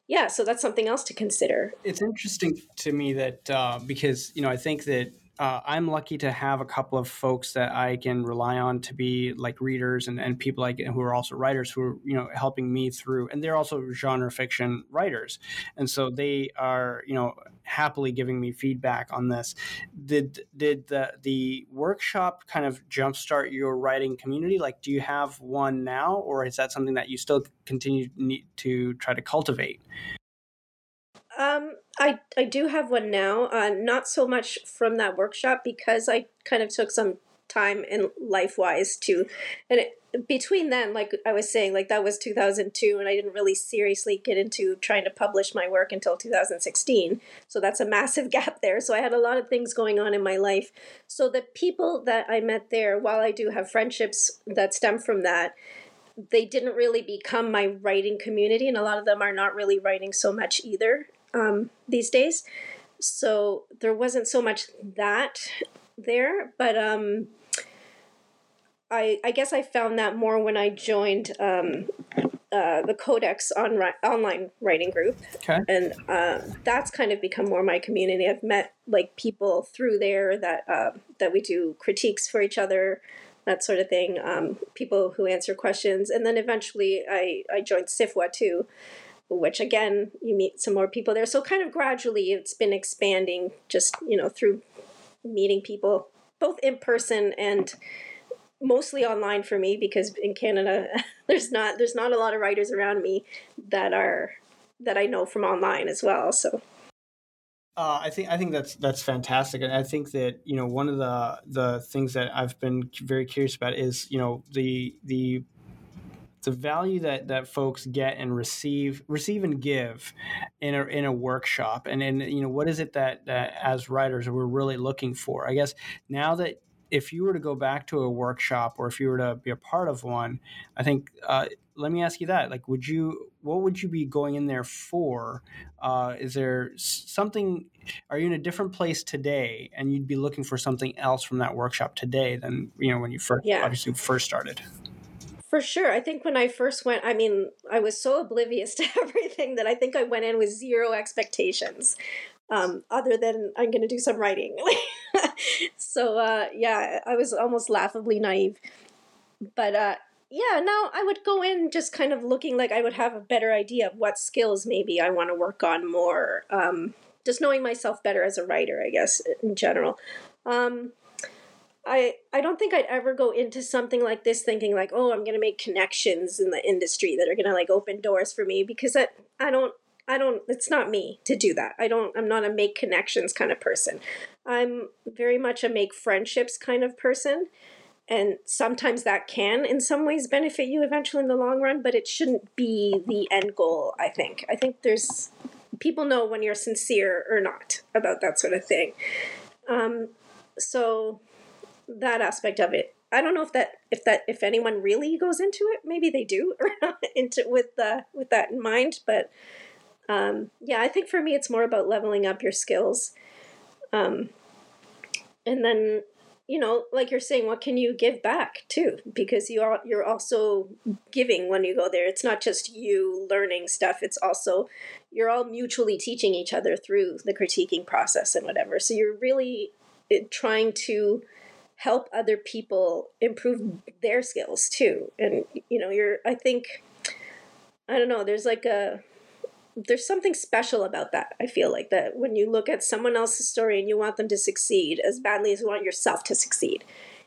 yeah, so that's something else to consider. It's interesting to me that uh, because you know I think that uh, I'm lucky to have a couple of folks that I can rely on to be like readers and, and people like who are also writers who are you know helping me through and they're also genre fiction writers. And so they are you know happily giving me feedback on this. Did did the the workshop kind of jumpstart your writing community? Like do you have one now or is that something that you still continue to try to cultivate um, I I do have one now. Uh, not so much from that workshop because I kind of took some time in life wise to, and it, between then, like I was saying, like that was 2002, and I didn't really seriously get into trying to publish my work until 2016. So that's a massive gap there. So I had a lot of things going on in my life. So the people that I met there, while I do have friendships that stem from that, they didn't really become my writing community, and a lot of them are not really writing so much either um, these days. So there wasn't so much that there, but um, I I guess I found that more when I joined um, uh, the Codex on online writing group, okay. and um, that's kind of become more my community. I've met like people through there that uh, that we do critiques for each other, that sort of thing. Um, people who answer questions, and then eventually I I joined SFWA too, which again you meet some more people there. So kind of gradually it's been expanding, just you know through meeting people both in person and mostly online for me because in Canada there's not there's not a lot of writers around me that are that I know from online as well. So uh, I think I think that's that's fantastic, and I think that you know one of the the things that I've been very curious about is you know the the the value that that folks get and receive receive and give in a in a workshop, and and you know what is it that, that as writers we're really looking for? I guess now that if you were to go back to a workshop or if you were to be a part of one, I think uh, let me ask you that: like, would you what would you be going in there for? Uh, is there something? Are you in a different place today, and you'd be looking for something else from that workshop today than you know when you first yeah. obviously first started? For sure. I think when I first went, I mean, I was so oblivious to everything that I think I went in with zero expectations um, other than I'm going to do some writing. so uh, yeah, I was almost laughably naive. But uh, yeah, now I would go in just kind of looking like I would have a better idea of what skills maybe I want to work on more. Um, just knowing myself better as a writer, I guess, in general. Um, I I don't think I'd ever go into something like this thinking like, oh, I'm gonna make connections in the industry that are gonna like open doors for me because I I don't I don't it's not me to do that. I don't I'm not a make connections kind of person. I'm very much a make friendships kind of person. And sometimes that can in some ways benefit you eventually in the long run, but it shouldn't be the end goal, I think. I think there's people know when you're sincere or not about that sort of thing. Um, so that aspect of it I don't know if that if that if anyone really goes into it. Maybe they do into with the with that in mind. But um, yeah, I think for me, it's more about leveling up your skills. Um, and then, you know, like you're saying, what can you give back too? Because you are you're also giving when you go there. It's not just you learning stuff. It's also you're all mutually teaching each other through the critiquing process and whatever. So you're really eh, trying to help other people improve their skills too. And you know, you're I think I don't know, there's like a there's something special about that. I feel like that when you look at someone else's story and you want them to succeed as badly as you want yourself to succeed.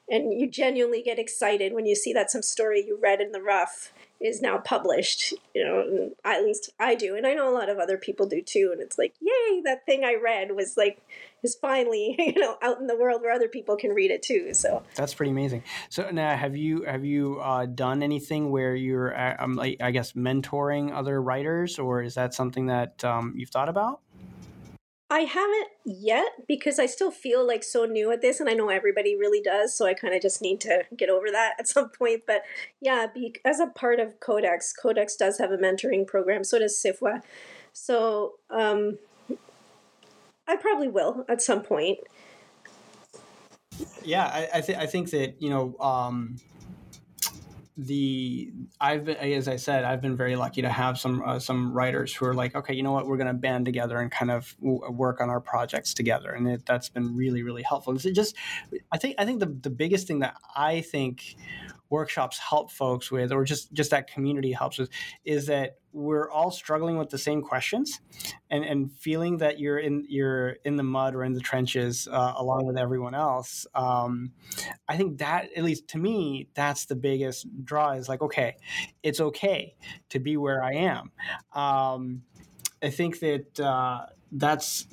And you genuinely get excited when you see that some story you read in the rough is now published, you know, at least I do. And I know a lot of other people do too. And it's like, yay, that thing I read was like, is finally, you know, out in the world where other people can read it too. So that's pretty amazing. So now have you, have you uh, done anything where you're, uh, um, like, I guess, mentoring other writers or is that something that um, you've thought about? I haven't yet because I still feel like so new at this, and I know everybody really does. So I kind of just need to get over that at some point. But yeah, be, as a part of Codex, Codex does have a mentoring program. So does SFWA. So um, I probably will at some point. Yeah, I, I, th- I think that you know. Um the I've been, as I said, I've been very lucky to have some uh, some writers who are like, okay, you know what, we're going to band together and kind of w- work on our projects together, and it, that's been really really helpful. It's just, I think I think the the biggest thing that I think workshops help folks with or just just that community helps with is that we're all struggling with the same questions and and feeling that you're in you're in the mud or in the trenches uh, along with everyone else. Um, i think that at least to me that's the biggest draw is like okay it's okay to be where i am. Um, i think that uh, that's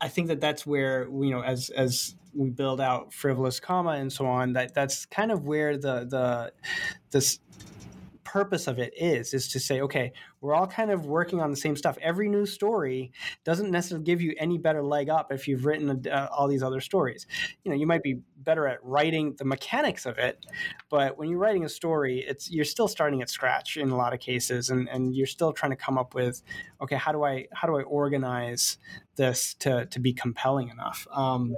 I think that that's where you know, as as we build out frivolous comma and so on that that's kind of where the the this purpose of it is is to say okay we're all kind of working on the same stuff. Every new story doesn't necessarily give you any better leg up if you've written uh, all these other stories. You know you might be better at writing the mechanics of it but when you're writing a story it's you're still starting at scratch in a lot of cases and and you're still trying to come up with okay how do i how do i organize this to to be compelling enough? Um,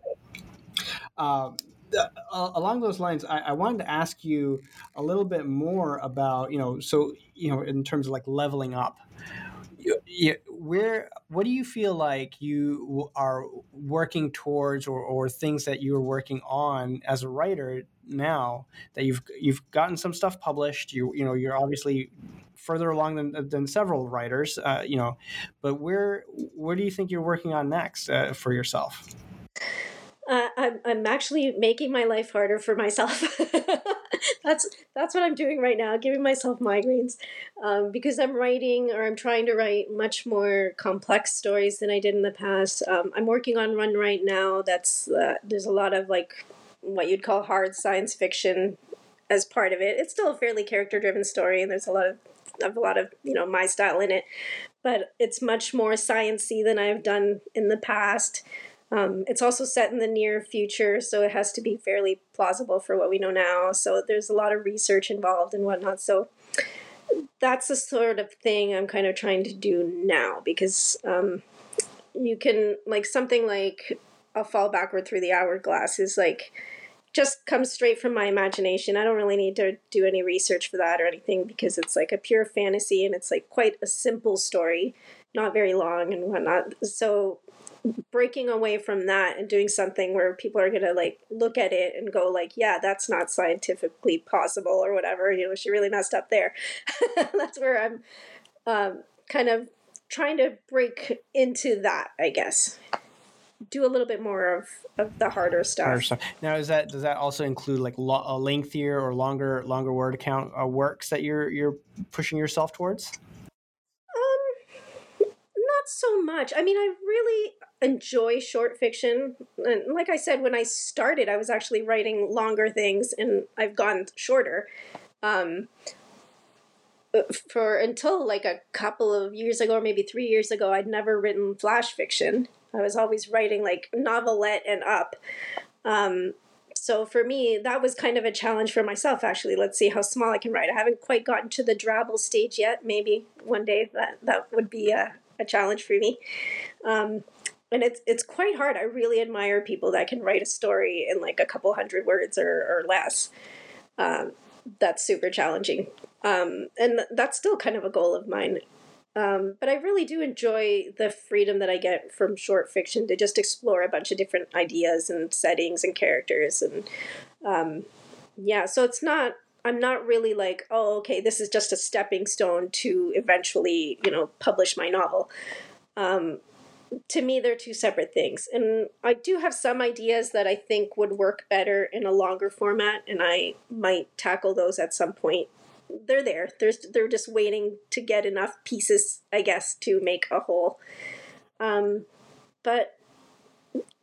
um, uh, along those lines, I, I, wanted to ask you a little bit more about, you know, so, you know, in terms of like leveling up. You, where what do you feel like you are working towards or, or things that you're working on as a writer now that you've you've gotten some stuff published you you know you're obviously further along than, than several writers uh, you know but where where do you think you're working on next uh, for yourself uh, I'm, I'm actually making my life harder for myself. that's that's what I'm doing right now, giving myself migraines, um, because I'm writing or I'm trying to write much more complex stories than I did in the past. Um, I'm working on one right now. That's uh, there's a lot of like what you'd call hard science fiction as part of it. It's still a fairly character driven story, and there's a lot of, of a lot of you know my style in it, but it's much more sciency than I've done in the past. Um, it's also set in the near future, so it has to be fairly plausible for what we know now. So there's a lot of research involved and whatnot. So that's the sort of thing I'm kind of trying to do now because um, you can, like, something like a fall backward through the hourglass is like just comes straight from my imagination. I don't really need to do any research for that or anything because it's like a pure fantasy and it's like quite a simple story, not very long and whatnot. So breaking away from that and doing something where people are gonna like look at it and go like yeah that's not scientifically possible or whatever you know she really messed up there that's where i'm um, kind of trying to break into that i guess do a little bit more of, of the harder stuff. harder stuff. Now, is that does that also include like lo- a lengthier or longer longer word count uh, works that you're you're pushing yourself towards? Um, not so much. I mean, I really enjoy short fiction. And like I said, when I started, I was actually writing longer things, and I've gone shorter. Um, for until like a couple of years ago, or maybe three years ago, I'd never written flash fiction. I was always writing like novelette and up. Um, so for me, that was kind of a challenge for myself. Actually, let's see how small I can write. I haven't quite gotten to the drabble stage yet. Maybe one day that that would be a, a challenge for me. Um, and it's it's quite hard. I really admire people that can write a story in like a couple hundred words or, or less. Um, that's super challenging, um, and that's still kind of a goal of mine. Um, but I really do enjoy the freedom that I get from short fiction to just explore a bunch of different ideas and settings and characters and um, yeah. So it's not. I'm not really like, oh, okay, this is just a stepping stone to eventually, you know, publish my novel. Um, to me they're two separate things. And i do have some ideas that i think would work better in a longer format and i might tackle those at some point. They're there. There's they're just waiting to get enough pieces i guess to make a whole. Um but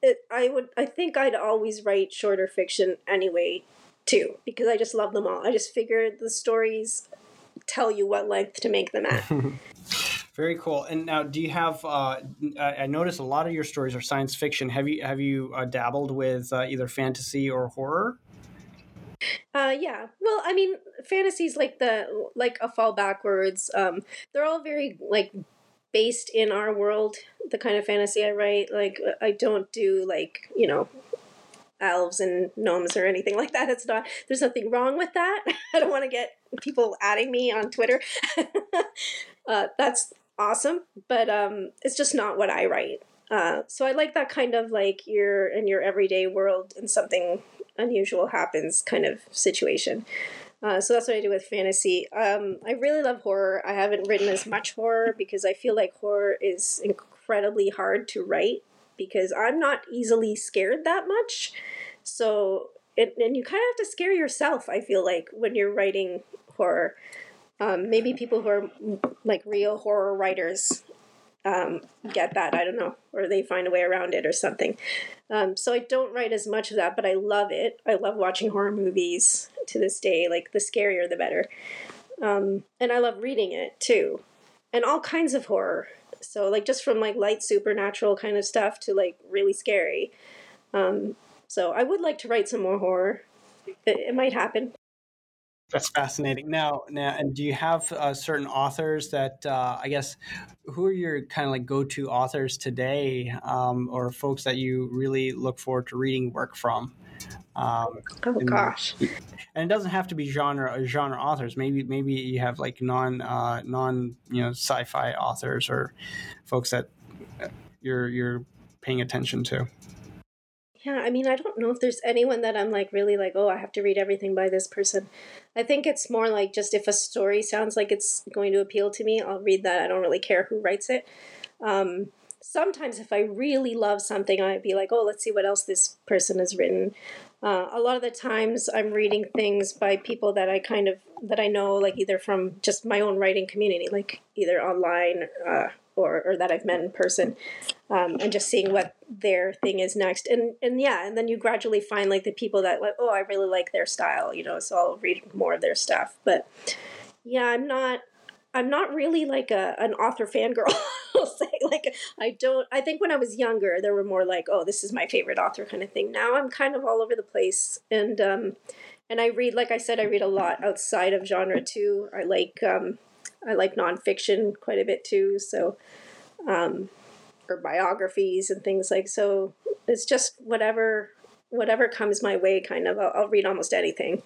it, i would i think i'd always write shorter fiction anyway too because i just love them all. I just figure the stories tell you what length to make them at Very cool. And now, do you have? Uh, I notice a lot of your stories are science fiction. Have you have you uh, dabbled with uh, either fantasy or horror? Uh, yeah. Well, I mean, fantasies like the like a fall backwards. Um, they're all very like based in our world. The kind of fantasy I write, like I don't do like you know elves and gnomes or anything like that. It's not. There's nothing wrong with that. I don't want to get people adding me on Twitter. uh, that's awesome, but um, it's just not what I write. Uh, so I like that kind of like you're in your everyday world and something unusual happens kind of situation. Uh, so that's what I do with fantasy. Um, I really love horror. I haven't written as much horror because I feel like horror is incredibly hard to write because I'm not easily scared that much. So, it, and you kind of have to scare yourself, I feel like, when you're writing horror. Um, maybe people who are like real horror writers um, get that. I don't know, or they find a way around it or something. Um, so I don't write as much of that, but I love it. I love watching horror movies to this day. Like the scarier, the better. Um, and I love reading it too, and all kinds of horror. So like just from like light supernatural kind of stuff to like really scary. Um, so I would like to write some more horror. It, it might happen. That's fascinating. Now, now, and do you have uh, certain authors that uh, I guess who are your kind of like go-to authors today, um, or folks that you really look forward to reading work from? Um, oh and, gosh! And it doesn't have to be genre genre authors. Maybe maybe you have like non uh, non you know sci-fi authors or folks that you're you're paying attention to. Yeah, I mean, I don't know if there's anyone that I'm like really like, oh, I have to read everything by this person. I think it's more like just if a story sounds like it's going to appeal to me, I'll read that. I don't really care who writes it. Um, sometimes if I really love something, I'd be like, oh, let's see what else this person has written. Uh, a lot of the times I'm reading things by people that I kind of that I know, like either from just my own writing community, like either online uh, or or that I've met in person, um, and just seeing what their thing is next. And and yeah, and then you gradually find like the people that like, oh, I really like their style, you know, so I'll read more of their stuff. But yeah, I'm not I'm not really like a an author fangirl. I'll say like I don't. I think when I was younger, there were more like, oh, this is my favorite author kind of thing. Now I'm kind of all over the place, and um, and I read, like I said, I read a lot outside of genre too. I like um, I like nonfiction quite a bit too. So, um, or biographies and things like so. It's just whatever whatever comes my way. Kind of, I'll, I'll read almost anything.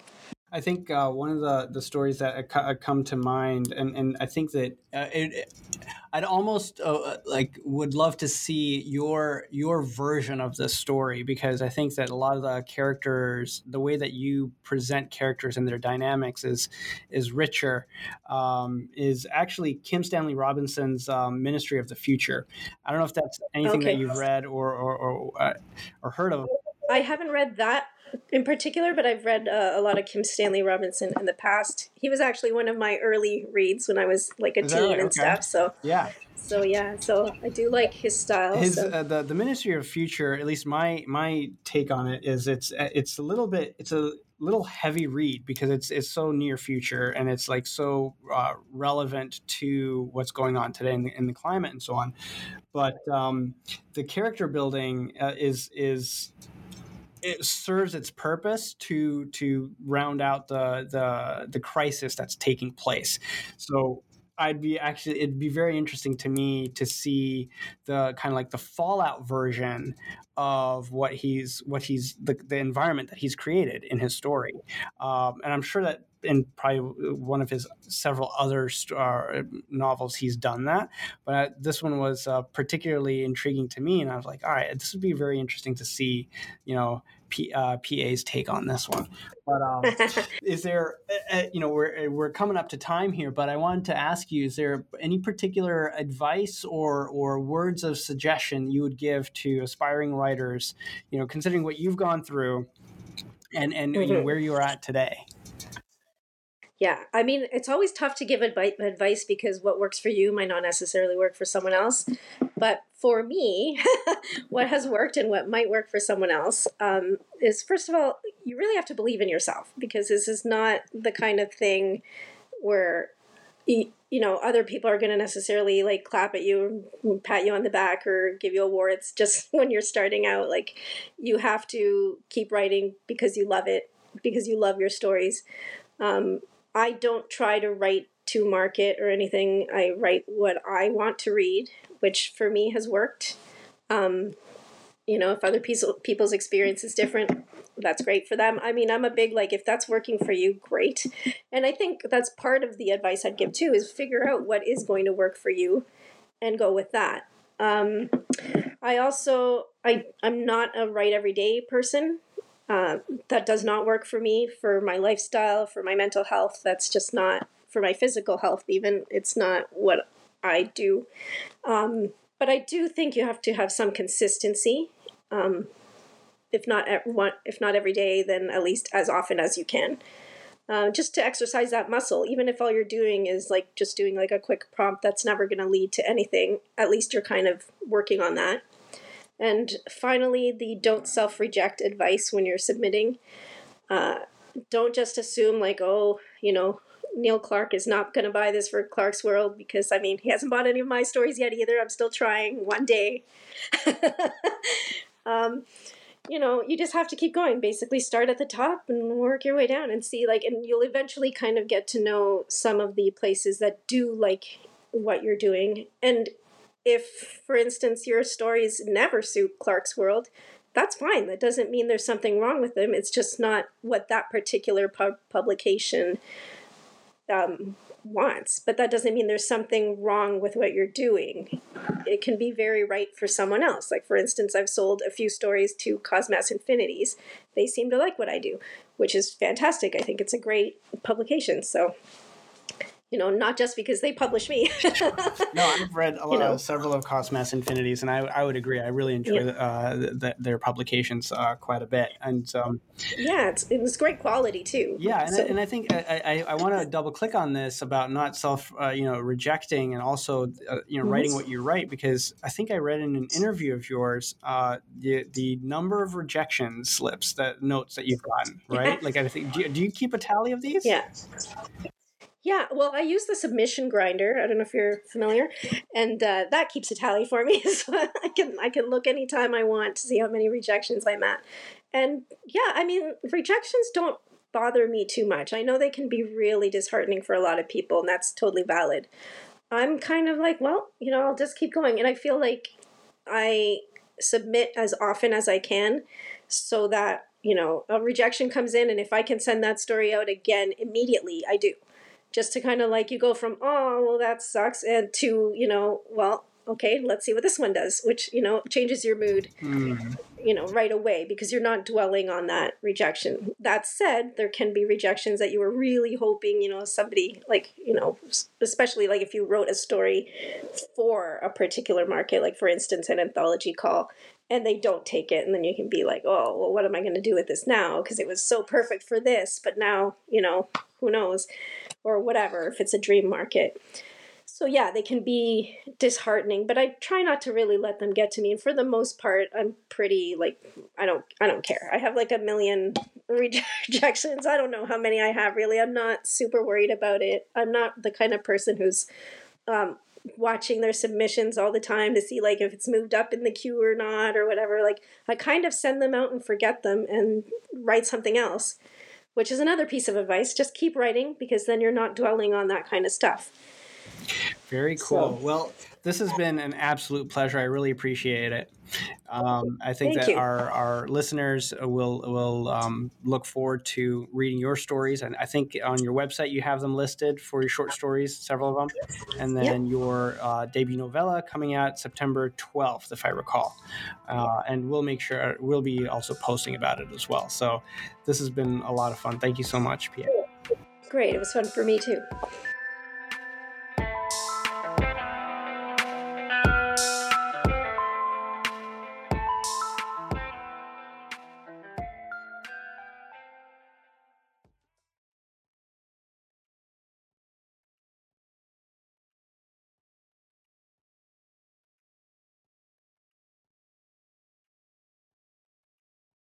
I think uh, one of the, the stories that come to mind, and, and I think that uh, it, I'd almost uh, uh, like would love to see your your version of this story because I think that a lot of the characters, the way that you present characters and their dynamics is is richer. Um, is actually Kim Stanley Robinson's um, Ministry of the Future. I don't know if that's anything okay. that you've read or or or, uh, or heard of. I haven't read that in particular, but I've read uh, a lot of Kim Stanley Robinson in the past. He was actually one of my early reads when I was like a teen and stuff. So yeah. So yeah, so I do like his style. His so. uh, the the Ministry of Future, at least my my take on it is it's it's a little bit it's a little heavy read because it's it's so near future and it's like so uh, relevant to what's going on today in the, in the climate and so on. But um, the character building uh, is is it serves its purpose to to round out the the the crisis that's taking place. So I'd be actually it'd be very interesting to me to see the kind of like the fallout version of what he's what he's the, the environment that he's created in his story um, and i'm sure that in probably one of his several other uh, novels he's done that but uh, this one was uh, particularly intriguing to me and i was like all right this would be very interesting to see you know P, uh, PA's take on this one. But um, is there, uh, uh, you know, we're we're coming up to time here, but I wanted to ask you: Is there any particular advice or or words of suggestion you would give to aspiring writers? You know, considering what you've gone through, and and mm-hmm. you know, where you are at today. Yeah, I mean, it's always tough to give advice because what works for you might not necessarily work for someone else. But for me, what has worked and what might work for someone else um, is first of all, you really have to believe in yourself because this is not the kind of thing where you, know other people are going to necessarily like clap at you pat you on the back or give you awards just when you're starting out like you have to keep writing because you love it because you love your stories um, I don't try to write to market or anything. I write what I want to read, which for me has worked. Um, you know, if other people, people's experience is different, that's great for them. I mean, I'm a big like if that's working for you, great. And I think that's part of the advice I'd give too is figure out what is going to work for you and go with that. Um, I also I I'm not a write every day person. Uh, that does not work for me for my lifestyle, for my mental health. That's just not for my physical health, even. It's not what I do. Um, but I do think you have to have some consistency. Um, if not one, if not every day, then at least as often as you can. Uh, just to exercise that muscle, even if all you're doing is like just doing like a quick prompt, that's never going to lead to anything. At least you're kind of working on that. And finally, the don't self reject advice when you're submitting. Uh, don't just assume, like, oh, you know, Neil Clarke is not going to buy this for Clarkesworld because, I mean, he hasn't bought any of my stories yet either. I'm still trying one day. um, you know, you just have to keep going. Basically, start at the top and work your way down and see, like, and you'll eventually kind of get to know some of the places that do like what you're doing. And if, for instance, your stories never suit Clarkesworld, that's fine. That doesn't mean there's something wrong with them. It's just not what that particular pub- publication um, wants. But that doesn't mean there's something wrong with what you're doing. It can be very right for someone else. Like, for instance, I've sold a few stories to Cossmass Infinities. They seem to like what I do, which is fantastic. I think it's a great publication. So you know, not just because they publish me. no, I've read a lot, you know. several of Cossmass Infinities, and I, I would agree. I really enjoy yeah. uh, the, the, their publications uh, quite a bit, and um, yeah, it's it's great quality too. Yeah, and, so. I, and I think I, I, I want to double click on this about not self, uh, you know, rejecting and also uh, you know writing what you write because I think I read in an interview of yours uh, the the number of rejection slips that notes that you've gotten, right? like I think do you, do you keep a tally of these? Yeah. Yeah, well, I use the submission grinder. I don't know if you're familiar, and uh, that keeps a tally for me, so I can I can look anytime I want to see how many rejections I'm at. And yeah, I mean, rejections don't bother me too much. I know they can be really disheartening for a lot of people, and that's totally valid. I'm kind of like, well, you know, I'll just keep going, and I feel like I submit as often as I can, so that you know a rejection comes in, and if I can send that story out again immediately, I do just to kind of like you go from oh well that sucks and to you know well okay let's see what this one does which you know changes your mood mm. you know right away because you're not dwelling on that rejection. That said there can be rejections that you were really hoping you know somebody like you know especially like if you wrote a story for a particular market like for instance an anthology call and they don't take it and then you can be like oh well what am i going to do with this now? Because it was so perfect for this but now you know who knows or whatever if it's a dream market. So yeah, they can be disheartening, but I try not to really let them get to me. And for the most part, I'm pretty like I don't I don't care. I have like a million rejections. I don't know how many I have really. I'm not super worried about it. I'm not the kind of person who's um, watching their submissions all the time to see like if it's moved up in the queue or not or whatever. Like I kind of send them out and forget them and write something else which is another piece of advice. Just keep writing because then you're not dwelling on that kind of stuff. Very cool. So, well, this has been an absolute pleasure. I really appreciate it. Um, I think that our, our listeners will will um, look forward to reading your stories, and I think on your website you have them listed for your short stories, several of them, and then yep. your uh, debut novella coming out September twelfth, if I recall. Uh, and we'll make sure we'll be also posting about it as well. So this has been a lot of fun. Thank you so much, Pia. Great, it was fun for me too.